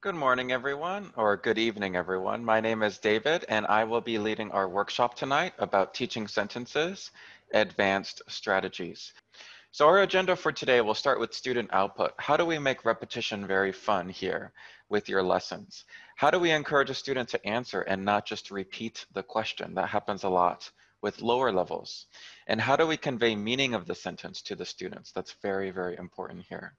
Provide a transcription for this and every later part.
Good morning, everyone, or good evening, everyone. My name is David, and I will be leading our workshop tonight about teaching sentences, advanced strategies. So our agenda for today will start with student output. How do we make repetition very fun here with your lessons? How do we encourage a student to answer and not just repeat the question? That happens a lot with lower levels. And how do we convey meaning of the sentence to the students? That's very, very important here.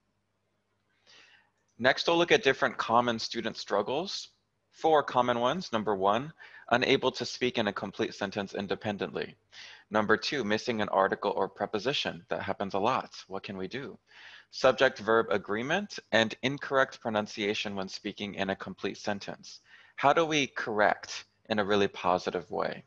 Next, we'll look at different common student struggles. Four common ones. Number one, unable to speak in a complete sentence independently. Number two, missing an article or preposition. That happens a lot. What can we do? Subject verb agreement and incorrect pronunciation when speaking in a complete sentence. How do we correct in a really positive way?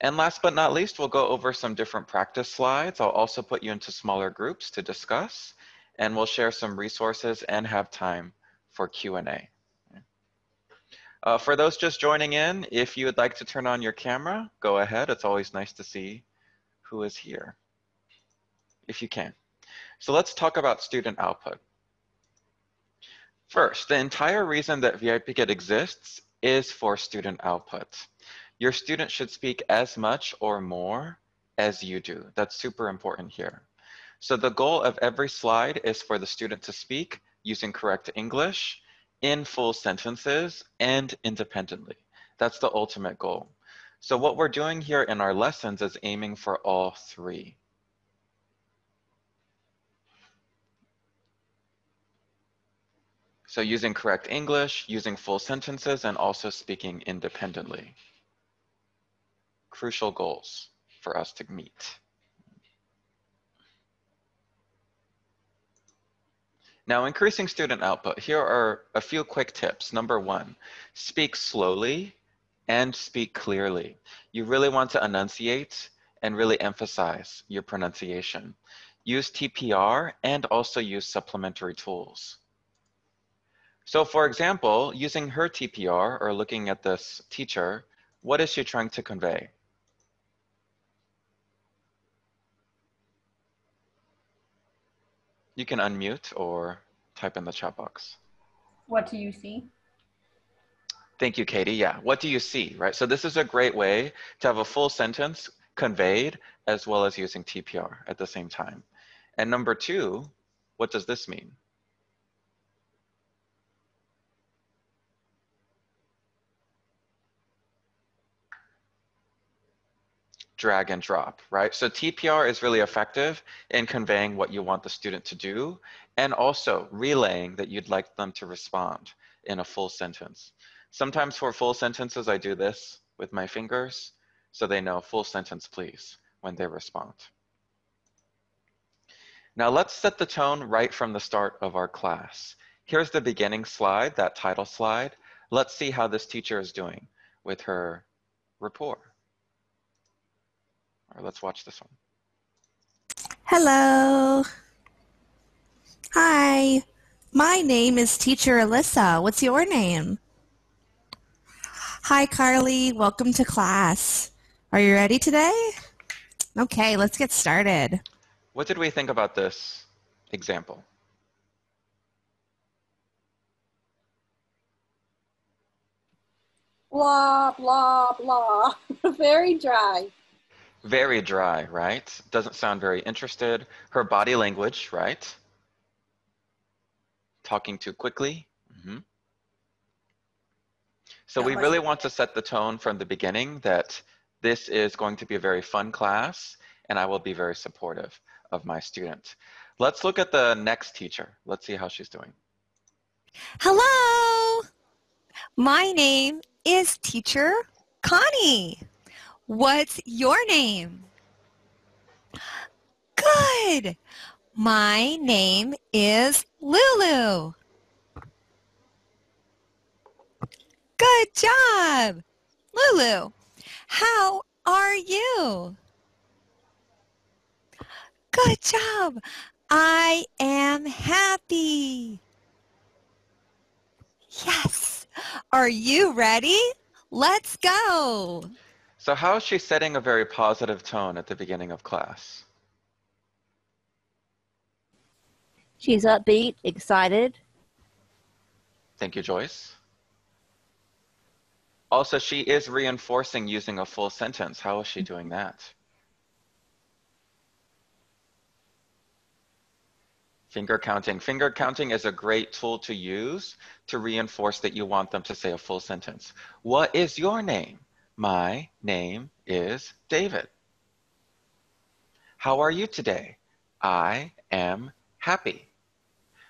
And last but not least, we'll go over some different practice slides. I'll also put you into smaller groups to discuss and we'll share some resources and have time for Q&A. Uh, for those just joining in, if you would like to turn on your camera, go ahead. It's always nice to see who is here, if you can. So let's talk about student output. First, the entire reason that VIPKid exists is for student output. Your student should speak as much or more as you do. That's super important here. So the goal of every slide is for the student to speak using correct English in full sentences and independently. That's the ultimate goal. So what we're doing here in our lessons is aiming for all three. So using correct English, using full sentences, and also speaking independently. Crucial goals for us to meet. Now, increasing student output, here are a few quick tips. Number one, speak slowly and speak clearly. You really want to enunciate and really emphasize your pronunciation. Use TPR and also use supplementary tools. So for example, using her TPR or looking at this teacher, what is she trying to convey? You can unmute or type in the chat box. What do you see? Thank you, Katie. Yeah, what do you see, right? So this is a great way to have a full sentence conveyed as well as using TPR at the same time. And number two, what does this mean? Drag and drop, right? So TPR is really effective in conveying what you want the student to do and also relaying that you'd like them to respond in a full sentence. Sometimes for full sentences, I do this with my fingers so they know full sentence please when they respond. Now let's set the tone right from the start of our class. Here's the beginning slide, that title slide. Let's see how this teacher is doing with her rapport. All right, let's watch this one. Hello. Hi. My name is Teacher Alyssa. What's your name? Hi, Carly. Welcome to class. Are you ready today? Okay, let's get started. What did we think about this example? Blah, blah, blah. Very dry. Very dry, right? Doesn't sound very interested. Her body language, right? Talking too quickly. Mm -hmm. So we really want to set the tone from the beginning that this is going to be a very fun class and I will be very supportive of my student. Let's look at the next teacher. Let's see how she's doing. Hello. My name is teacher Connie. What's your name? Good. My name is Lulu. Good job. Lulu, how are you? Good job. I am happy. Yes. Are you ready? Let's go. So how is she setting a very positive tone at the beginning of class? She's upbeat, excited. Thank you, Joyce. Also, she is reinforcing using a full sentence. How is she doing that? Finger counting. Finger counting is a great tool to use to reinforce that you want them to say a full sentence. What is your name? My name is David. How are you today? I am happy.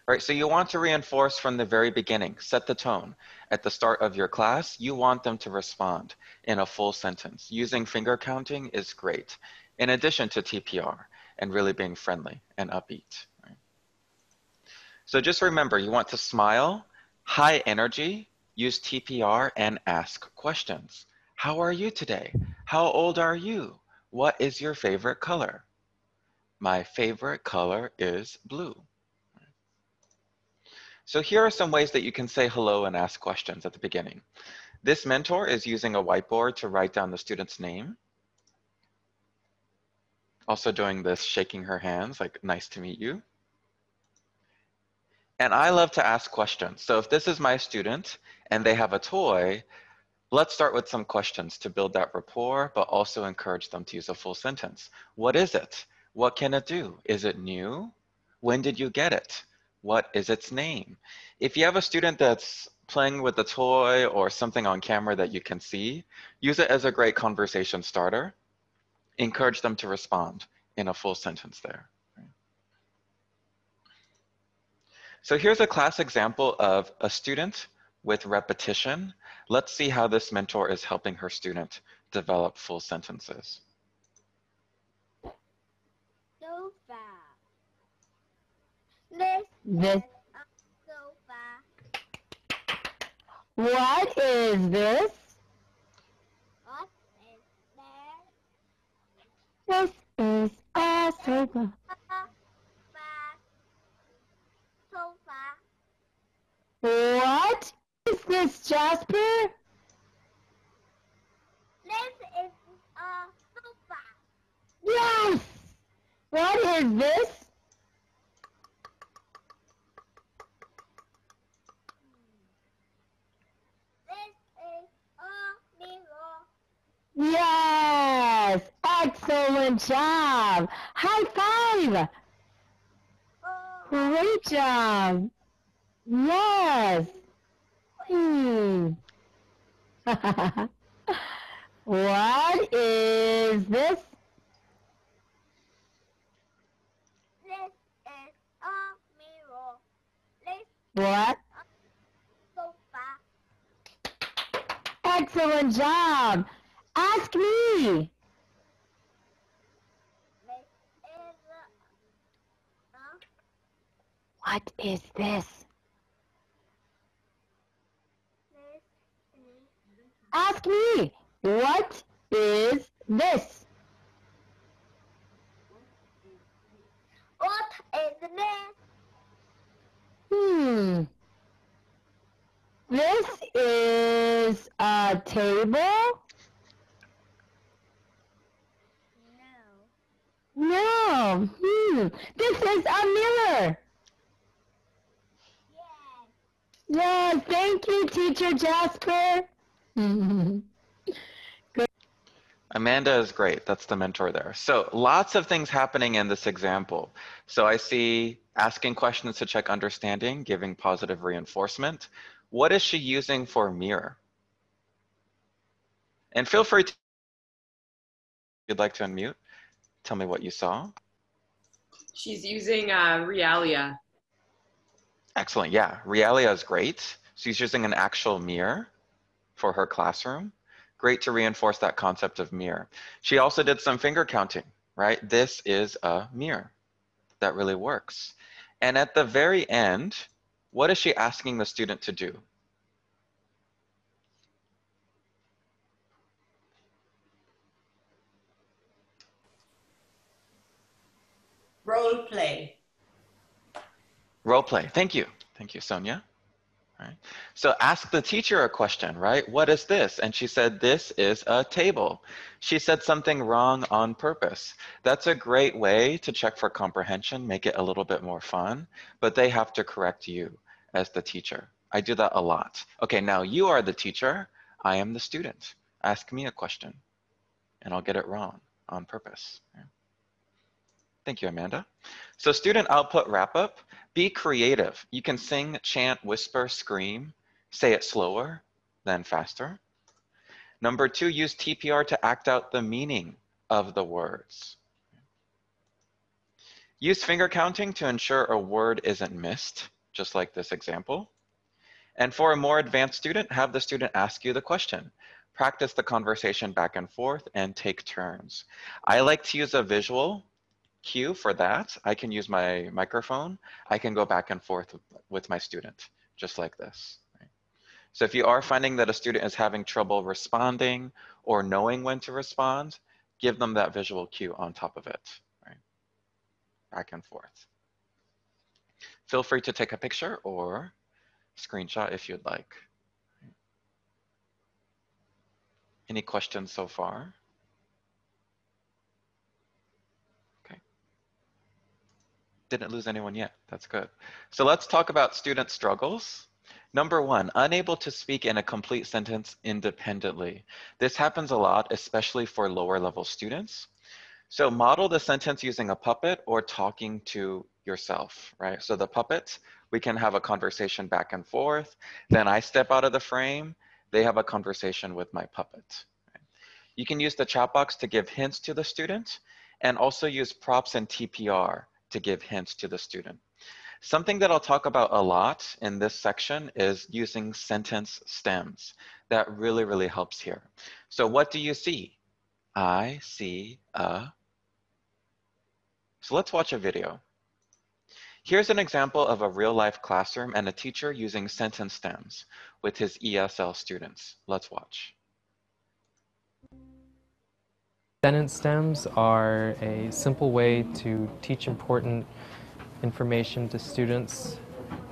Right, so you want to reinforce from the very beginning, set the tone. At the start of your class, you want them to respond in a full sentence. Using finger counting is great, in addition to TPR and really being friendly and upbeat. So just remember, you want to smile, high energy, use TPR, and ask questions. How are you today? How old are you? What is your favorite color? My favorite color is blue. So here are some ways that you can say hello and ask questions at the beginning. This mentor is using a whiteboard to write down the student's name. Also doing this, shaking her hands, like, nice to meet you. And I love to ask questions. So if this is my student and they have a toy, let's start with some questions to build that rapport, but also encourage them to use a full sentence. What is it? What can it do? Is it new? When did you get it? What is its name? If you have a student that's playing with a toy or something on camera that you can see, use it as a great conversation starter. Encourage them to respond in a full sentence there. So here's a class example of a student with repetition. Let's see how this mentor is helping her student develop full sentences. This This. sofa. What is this? What is there? This is a sofa. Sofa. Sofa. What is this, Jasper? This is a sofa. Yes! What is this? This is a mirror. Yes! Excellent job! High five! Oh, Great job! Yes! Hmm. what is this? this is a mirror. This What? sofa. Excellent job! Ask me! This is a, a What is this is Ask me! What is this? what is this? Hmm. This is a table? No. No. Hmm. This is a mirror. Yes. Yeah, thank you, Teacher Jasper. Amanda is great. That's the mentor there. So lots of things happening in this example. So I see asking questions to check understanding, giving positive reinforcement. What is she using for mirror? And feel free to, if you'd like to unmute, tell me what you saw. She's using uh, Realia. Excellent. Yeah, Realia is great. She's using an actual mirror for her classroom. Great to reinforce that concept of mirror. She also did some finger counting, right? This is a mirror. That really works. And at the very end, what is she asking the student to do? Role play. Role play. Thank you. Thank you, Sonia. Right. So ask the teacher a question, right? What is this? And she said, this is a table. She said something wrong on purpose. That's a great way to check for comprehension, make it a little bit more fun, but they have to correct you as the teacher. I do that a lot. Okay, now you are the teacher. I am the student. Ask me a question and I'll get it wrong on purpose. Thank you, Amanda. So student output wrap up, be creative. You can sing, chant, whisper, scream, say it slower, then faster. Number two, use TPR to act out the meaning of the words. Use finger counting to ensure a word isn't missed, just like this example. And for a more advanced student, have the student ask you the question. Practice the conversation back and forth and take turns. I like to use a visual cue for that. I can use my microphone. I can go back and forth with my student, just like this. So if you are finding that a student is having trouble responding or knowing when to respond, give them that visual cue on top of it, right? Back and forth. Feel free to take a picture or screenshot if you'd like. Any questions so far? Didn't lose anyone yet. That's good. So let's talk about student struggles. Number one, unable to speak in a complete sentence independently. This happens a lot, especially for lower level students. So model the sentence using a puppet or talking to yourself, right? So the puppet, we can have a conversation back and forth. Then I step out of the frame. They have a conversation with my puppet. You can use the chat box to give hints to the student and also use props and TPR to give hints to the student. Something that I'll talk about a lot in this section is using sentence stems. That really, really helps here. So what do you see? I see a. So let's watch a video. Here's an example of a real life classroom and a teacher using sentence stems with his ESL students. Let's watch. Sentence stems are a simple way to teach important information to students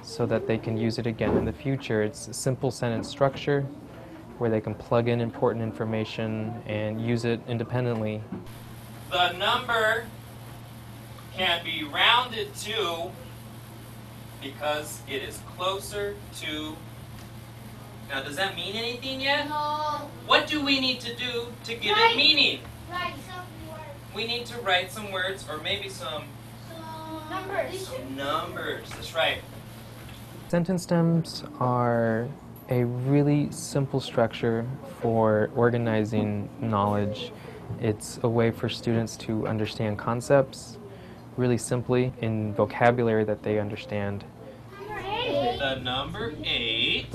so that they can use it again in the future. It's a simple sentence structure where they can plug in important information and use it independently. The number can be rounded to because it is closer to. Now, does that mean anything yet? No. What do we need to do to give Right. it meaning? Right, some words. We need to write some words or maybe some, Some numbers. some numbers. That's right. Sentence stems are a really simple structure for organizing knowledge. It's a way for students to understand concepts really simply in vocabulary that they understand. The number eight.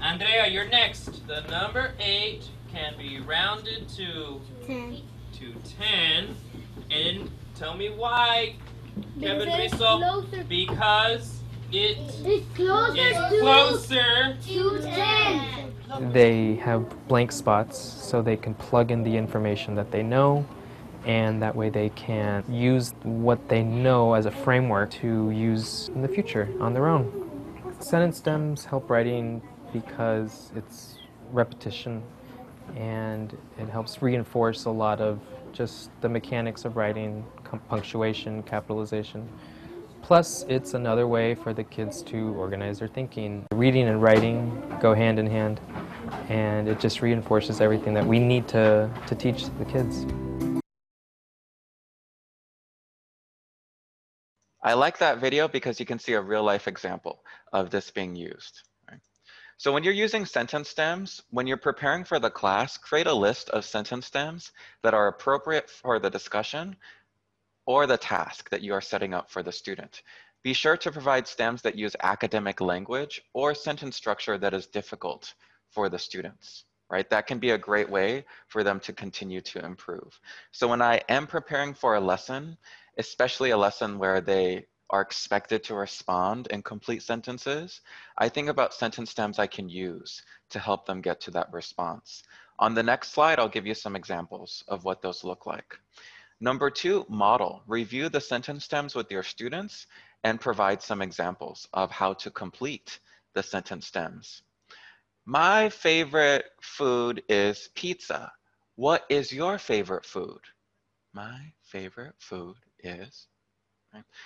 Andrea, you're next. The number eight can be rounded to Ten. to ten. And tell me why, Kevin Because it's Rizzo. closer. Because It's closer is to, closer. to ten. They have blank spots so they can plug in the information that they know and that way they can use what they know as a framework to use in the future on their own. Sentence stems help writing because it's repetition and it helps reinforce a lot of just the mechanics of writing, punctuation, capitalization. Plus, it's another way for the kids to organize their thinking. Reading and writing go hand in hand, and it just reinforces everything that we need to, to teach the kids. I like that video because you can see a real life example of this being used. So when you're using sentence stems, when you're preparing for the class, create a list of sentence stems that are appropriate for the discussion or the task that you are setting up for the student. Be sure to provide stems that use academic language or sentence structure that is difficult for the students, right? That can be a great way for them to continue to improve. So when I am preparing for a lesson, especially a lesson where they are expected to respond in complete sentences, I think about sentence stems I can use to help them get to that response. On the next slide, I'll give you some examples of what those look like. Number two, model. Review the sentence stems with your students and provide some examples of how to complete the sentence stems. My favorite food is pizza. What is your favorite food? My favorite food is,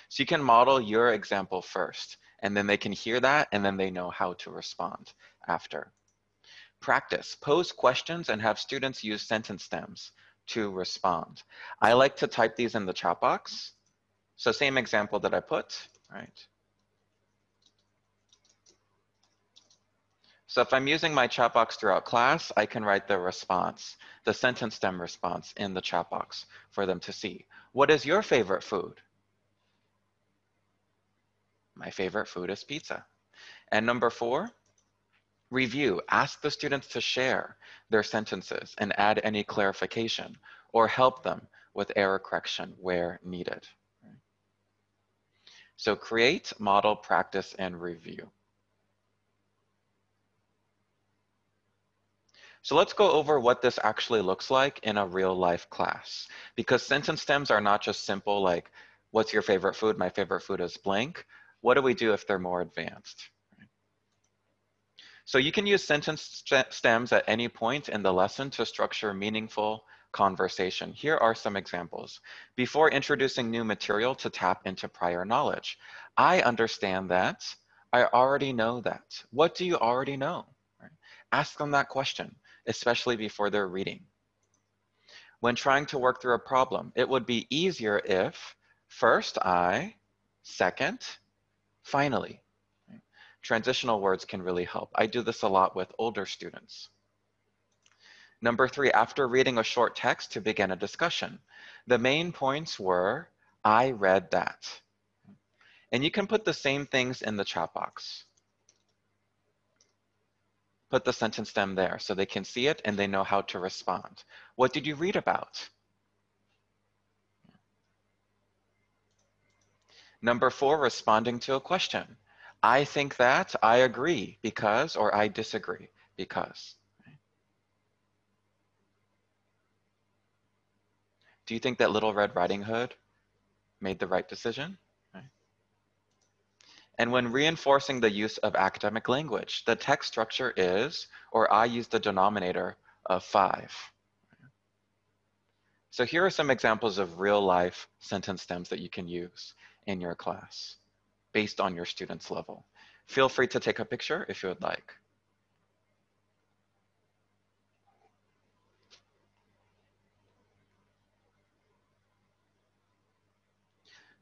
So you can model your example first, and then they can hear that, and then they know how to respond after. Practice, pose questions and have students use sentence stems to respond. I like to type these in the chat box. So same example that I put, right? So if I'm using my chat box throughout class, I can write the response, the sentence stem response in the chat box for them to see. What is your favorite food? My favorite food is pizza. And number four, review. Ask the students to share their sentences and add any clarification or help them with error correction where needed. So create, model, practice, and review. So let's go over what this actually looks like in a real life class. Because sentence stems are not just simple like, what's your favorite food? My favorite food is blank. What do we do if they're more advanced? So you can use sentence stems at any point in the lesson to structure meaningful conversation. Here are some examples. Before introducing new material to tap into prior knowledge, I understand that. I already know that. What do you already know? Ask them that question especially before they're reading. When trying to work through a problem, it would be easier if first I, second, finally. Transitional words can really help. I do this a lot with older students. Number three, after reading a short text to begin a discussion. The main points were, I read that. And you can put the same things in the chat box put the sentence stem there so they can see it and they know how to respond. What did you read about? Number four, responding to a question. I think that, I agree because, or I disagree because. Do you think that Little Red Riding Hood made the right decision? And when reinforcing the use of academic language, the text structure is, or I use the denominator of five. So here are some examples of real life sentence stems that you can use in your class based on your student's level. Feel free to take a picture if you would like.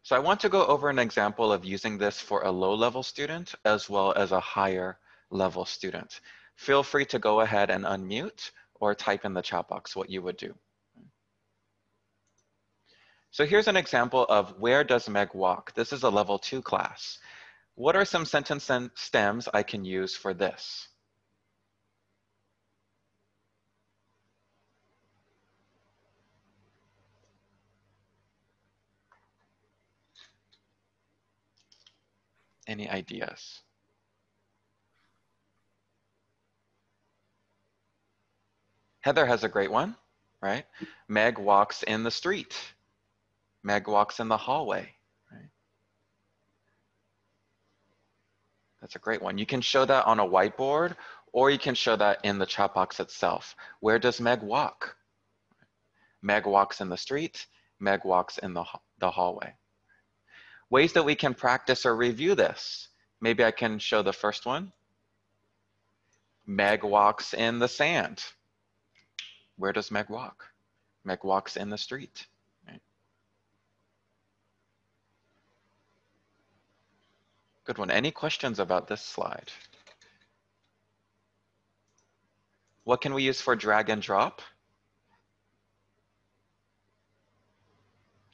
So I want to go over an example of using this for a low level student as well as a higher level student. Feel free to go ahead and unmute or type in the chat box what you would do. So here's an example of where does Meg walk? This is a level two class. What are some sentence stems I can use for this? Any ideas? Heather has a great one, right? Meg walks in the street. Meg walks in the hallway, right? That's a great one. You can show that on a whiteboard or you can show that in the chat box itself. Where does Meg walk? Meg walks in the street. Meg walks in the, the hallway. Ways that we can practice or review this. Maybe I can show the first one. Meg walks in the sand. Where does Meg walk? Meg walks in the street. Good one. Any questions about this slide? What can we use for drag and drop?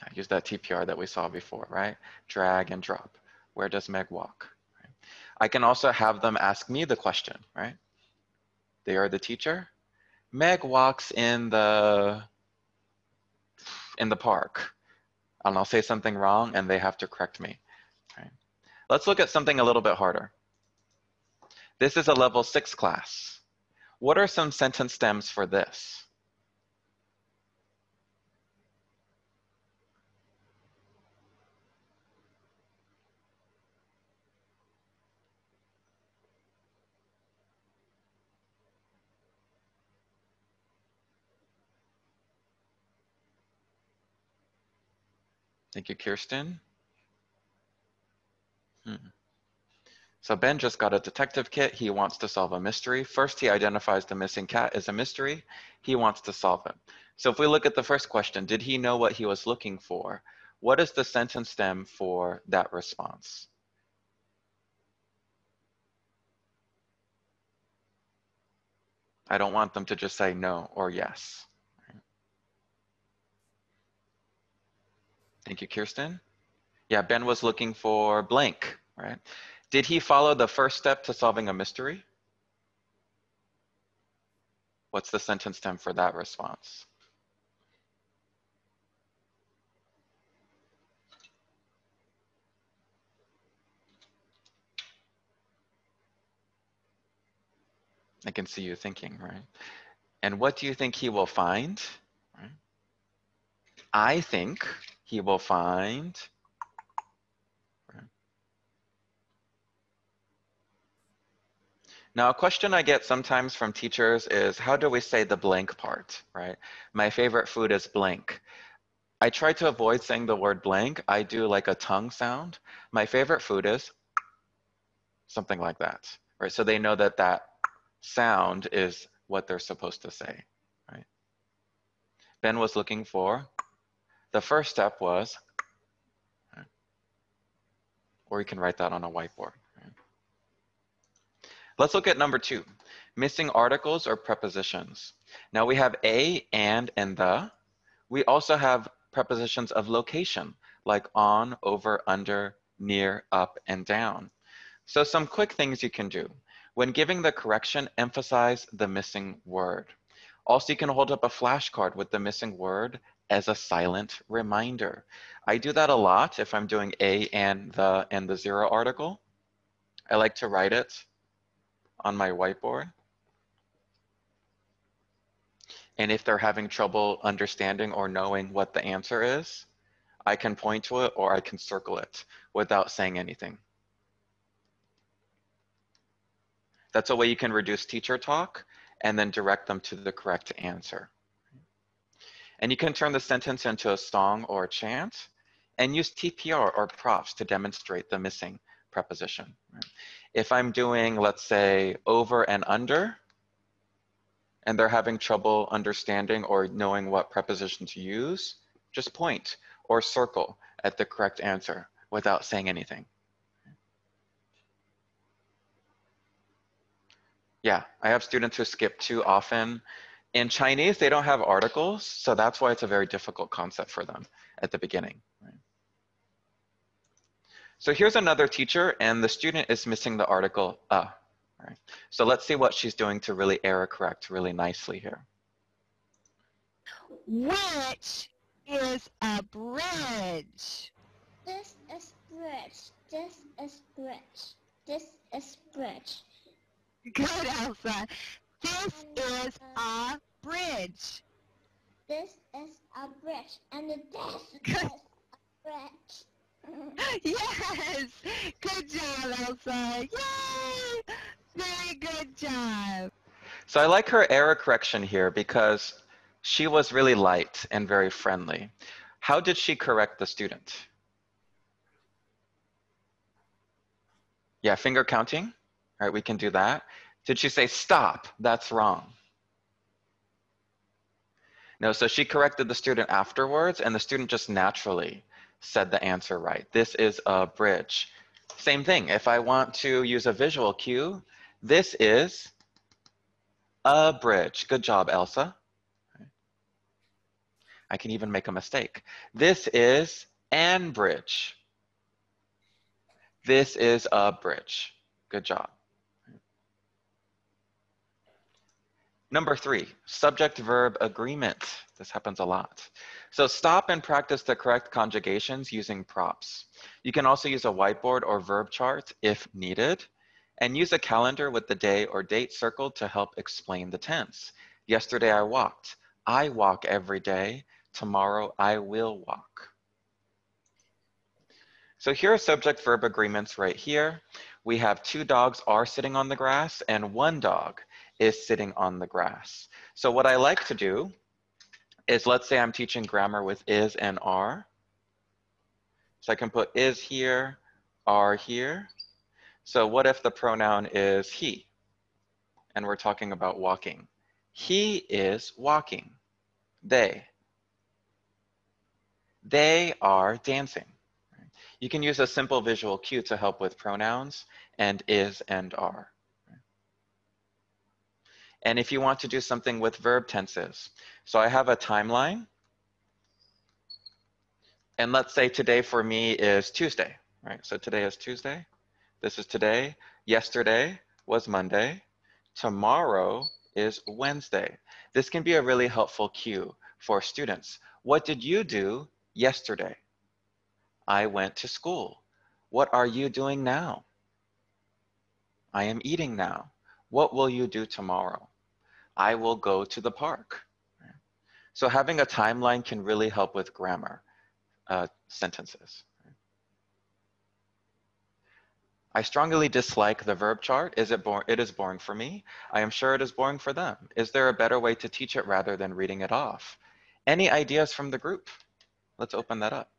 I use that TPR that we saw before, right? Drag and drop. Where does Meg walk? I can also have them ask me the question, right? They are the teacher. Meg walks in the in the park. And I'll say something wrong and they have to correct me. Let's look at something a little bit harder. This is a level six class. What are some sentence stems for this? Thank you, Kirsten. Hmm. So Ben just got a detective kit. He wants to solve a mystery. First, he identifies the missing cat as a mystery. He wants to solve it. So if we look at the first question, did he know what he was looking for? What is the sentence stem for that response? I don't want them to just say no or yes. Thank you, Kirsten. Yeah, Ben was looking for blank, right? Did he follow the first step to solving a mystery? What's the sentence stem for that response? I can see you thinking, right? And what do you think he will find? I think he will find Now, a question I get sometimes from teachers is, how do we say the blank part, right? My favorite food is blank. I try to avoid saying the word blank. I do like a tongue sound. My favorite food is something like that, right? So they know that that sound is what they're supposed to say, right? Ben was looking for, the first step was, or you can write that on a whiteboard. Let's look at number two, missing articles or prepositions. Now we have a, and, and the. We also have prepositions of location, like on, over, under, near, up, and down. So some quick things you can do. When giving the correction, emphasize the missing word. Also, you can hold up a flashcard with the missing word as a silent reminder. I do that a lot if I'm doing a and the and the zero article. I like to write it on my whiteboard. And if they're having trouble understanding or knowing what the answer is, I can point to it or I can circle it without saying anything. That's a way you can reduce teacher talk and then direct them to the correct answer. And you can turn the sentence into a song or a chant and use TPR or props to demonstrate the missing preposition. If I'm doing, let's say, over and under, and they're having trouble understanding or knowing what preposition to use, just point or circle at the correct answer without saying anything. Yeah, I have students who skip too often. In Chinese, they don't have articles, so that's why it's a very difficult concept for them at the beginning. Right? So here's another teacher, and the student is missing the article ah, a. Right? So let's see what she's doing to really error correct really nicely here. Which is a bridge? This is bridge. This is bridge. This is bridge. Good, Elsa. This is a bridge. This is a bridge. And this is a bridge. Yes! Good job, Elsa. Yay! Very good job. So I like her error correction here because she was really light and very friendly. How did she correct the student? Yeah, finger counting. All right, we can do that. Did she say, stop, that's wrong? No, so she corrected the student afterwards and the student just naturally said the answer right. This is a bridge. Same thing, if I want to use a visual cue, this is a bridge. Good job, Elsa. I can even make a mistake. This is an bridge. This is a bridge. Good job. Number three, subject verb agreement. This happens a lot. So stop and practice the correct conjugations using props. You can also use a whiteboard or verb chart if needed, and use a calendar with the day or date circled to help explain the tense. Yesterday I walked. I walk every day. Tomorrow I will walk. So here are subject verb agreements right here. We have two dogs are sitting on the grass and one dog is sitting on the grass. So what I like to do is let's say I'm teaching grammar with is and are. So I can put is here, are here. So what if the pronoun is he? And we're talking about walking. He is walking. They. They are dancing. You can use a simple visual cue to help with pronouns and is and are. And if you want to do something with verb tenses, so I have a timeline. And let's say today for me is Tuesday, right? So today is Tuesday. This is today. Yesterday was Monday. Tomorrow is Wednesday. This can be a really helpful cue for students. What did you do yesterday? I went to school. What are you doing now? I am eating now. What will you do tomorrow? I will go to the park. So having a timeline can really help with grammar uh, sentences. I strongly dislike the verb chart. Is it, it is boring for me. I am sure it is boring for them. Is there a better way to teach it rather than reading it off? Any ideas from the group? Let's open that up.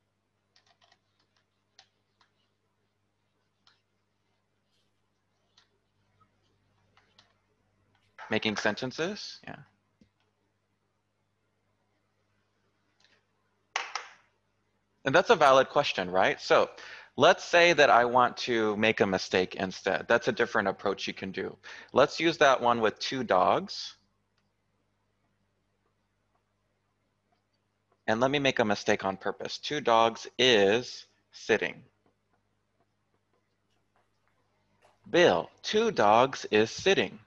Making sentences, yeah. And that's a valid question, right? So let's say that I want to make a mistake instead. That's a different approach you can do. Let's use that one with two dogs. And let me make a mistake on purpose. Two dogs is sitting. Bill, two dogs is sitting.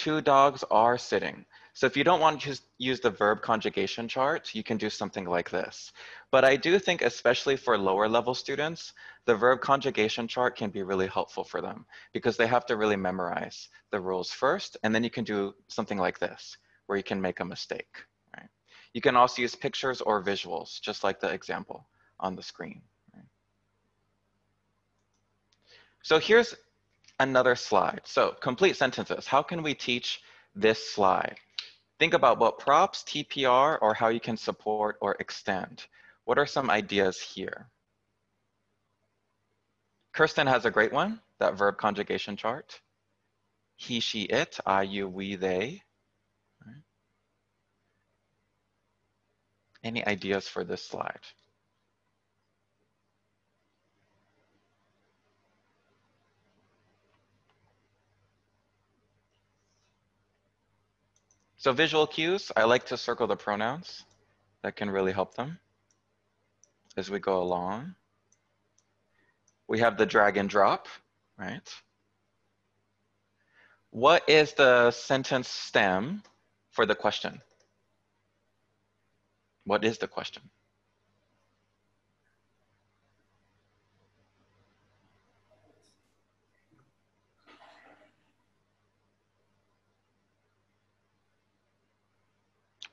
Two dogs are sitting. So if you don't want to just use the verb conjugation chart, you can do something like this. But I do think, especially for lower level students, the verb conjugation chart can be really helpful for them because they have to really memorize the rules first, and then you can do something like this, where you can make a mistake, right? You can also use pictures or visuals, just like the example on the screen. Right? So here's another slide. So complete sentences. How can we teach this slide? Think about what props, TPR, or how you can support or extend. What are some ideas here? Kirsten has a great one, that verb conjugation chart. He, she, it, I, you, we, they. Any ideas for this slide? So visual cues, I like to circle the pronouns. That can really help them as we go along. We have the drag and drop, right? What is the sentence stem for the question? What is the question?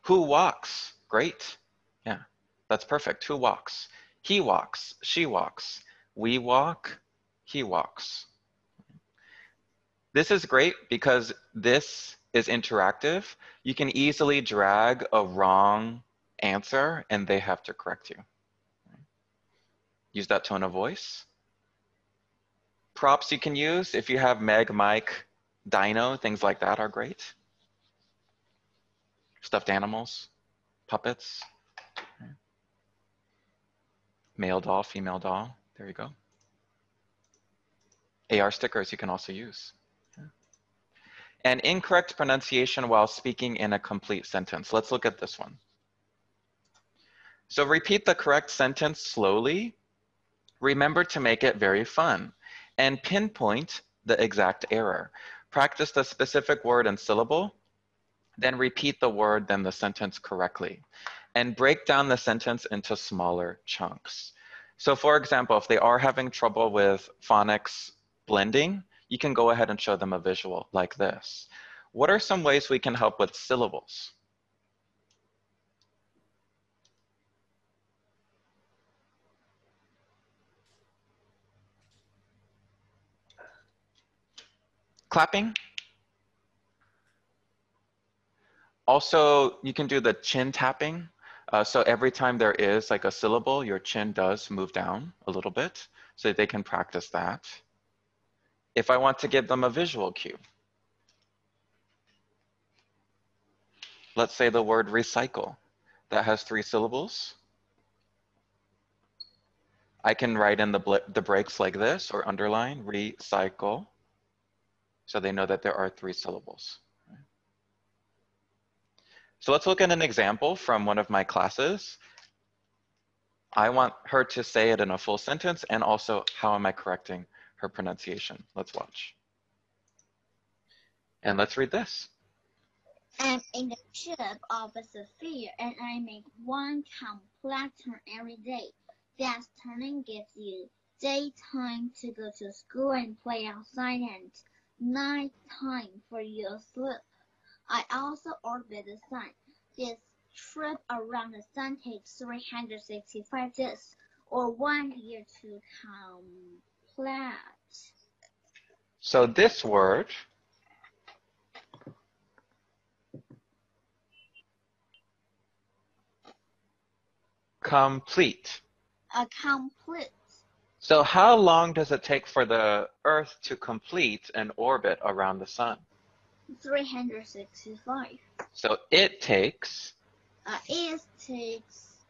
Who walks? Great. Yeah, that's perfect. Who walks? He walks. She walks. We walk. He walks. This is great because this is interactive. You can easily drag a wrong answer and they have to correct you. Use that tone of voice. Props you can use if you have Meg, Mike, Dino, things like that are great stuffed animals, puppets, male doll, female doll. There you go. AR stickers you can also use. And incorrect pronunciation while speaking in a complete sentence. Let's look at this one. So repeat the correct sentence slowly. Remember to make it very fun and pinpoint the exact error. Practice the specific word and syllable then repeat the word, then the sentence correctly. And break down the sentence into smaller chunks. So for example, if they are having trouble with phonics blending, you can go ahead and show them a visual like this. What are some ways we can help with syllables? Clapping? Also, you can do the chin tapping. Uh, so every time there is like a syllable, your chin does move down a little bit so they can practice that. If I want to give them a visual cue, let's say the word recycle that has three syllables. I can write in the, the breaks like this or underline recycle so they know that there are three syllables. So let's look at an example from one of my classes. I want her to say it in a full sentence and also how am I correcting her pronunciation. Let's watch. And let's read this. I'm in the ship of a sphere and I make one complex turn every day. That turning gives you daytime to go to school and play outside and night time for your sleep. I also orbit the sun. This trip around the sun takes 365 days or one year to complete. So this word complete. A complete. So how long does it take for the Earth to complete an orbit around the sun? 365. So it takes Uh, it takes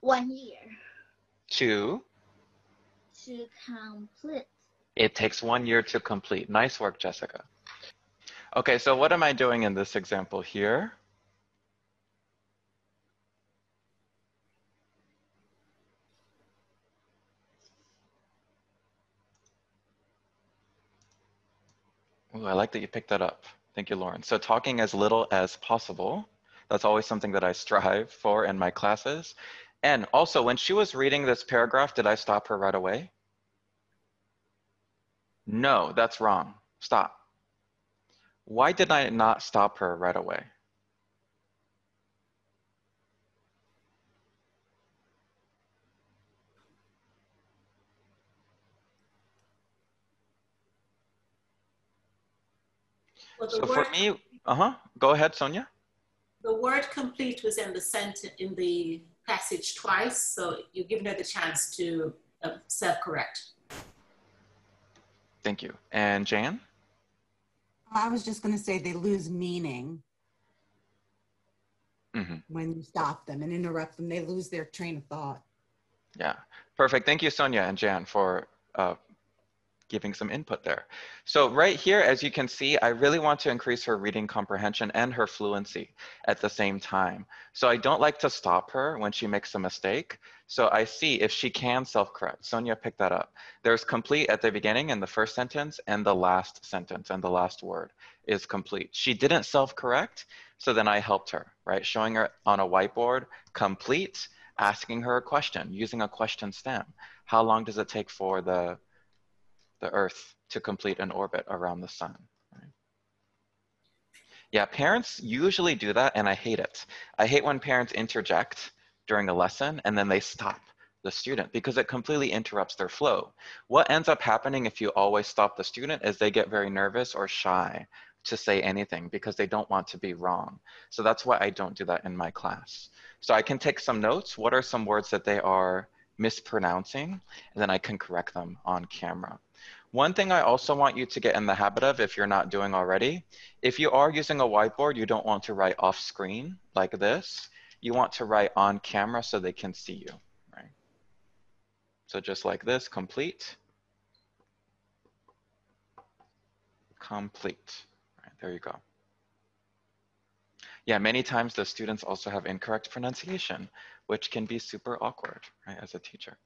one year to, to complete. it takes one year to complete. Nice work, Jessica. Okay, so what am I doing in this example here? Ooh, I like that you picked that up. Thank you, Lauren. So talking as little as possible. That's always something that I strive for in my classes. And also, when she was reading this paragraph, did I stop her right away? No, that's wrong. Stop. Why did I not stop her right away? Well, So word, for me, uh-huh, go ahead, Sonia. the word complete was in the sentence in the passage twice, so you're giving her the chance to uh, self-correct. Thank you. And Jan? I was just going to say they lose meaning hmm when you stop them and interrupt them. They lose their train of thought. Yeah, perfect. Thank you, Sonia and Jan, for uh, giving some input there. So right here, as you can see, I really want to increase her reading comprehension and her fluency at the same time. So I don't like to stop her when she makes a mistake. So I see if she can self-correct. Sonia picked that up. There's complete at the beginning in the first sentence and the last sentence and the last word is complete. She didn't self-correct, so then I helped her, right? Showing her on a whiteboard, complete, asking her a question, using a question stem. How long does it take for the, the Earth to complete an orbit around the sun? Right? Yeah, parents usually do that and I hate it. I hate when parents interject during a lesson and then they stop the student because it completely interrupts their flow. What ends up happening if you always stop the student is they get very nervous or shy to say anything because they don't want to be wrong. So that's why I don't do that in my class. So I can take some notes. What are some words that they are mispronouncing? And then I can correct them on camera. One thing I also want you to get in the habit of, if you're not doing already, if you are using a whiteboard, you don't want to write off screen like this. You want to write on camera so they can see you, right? So just like this, complete. Complete. Right, there you go. Yeah, many times the students also have incorrect pronunciation, which can be super awkward, right, as a teacher.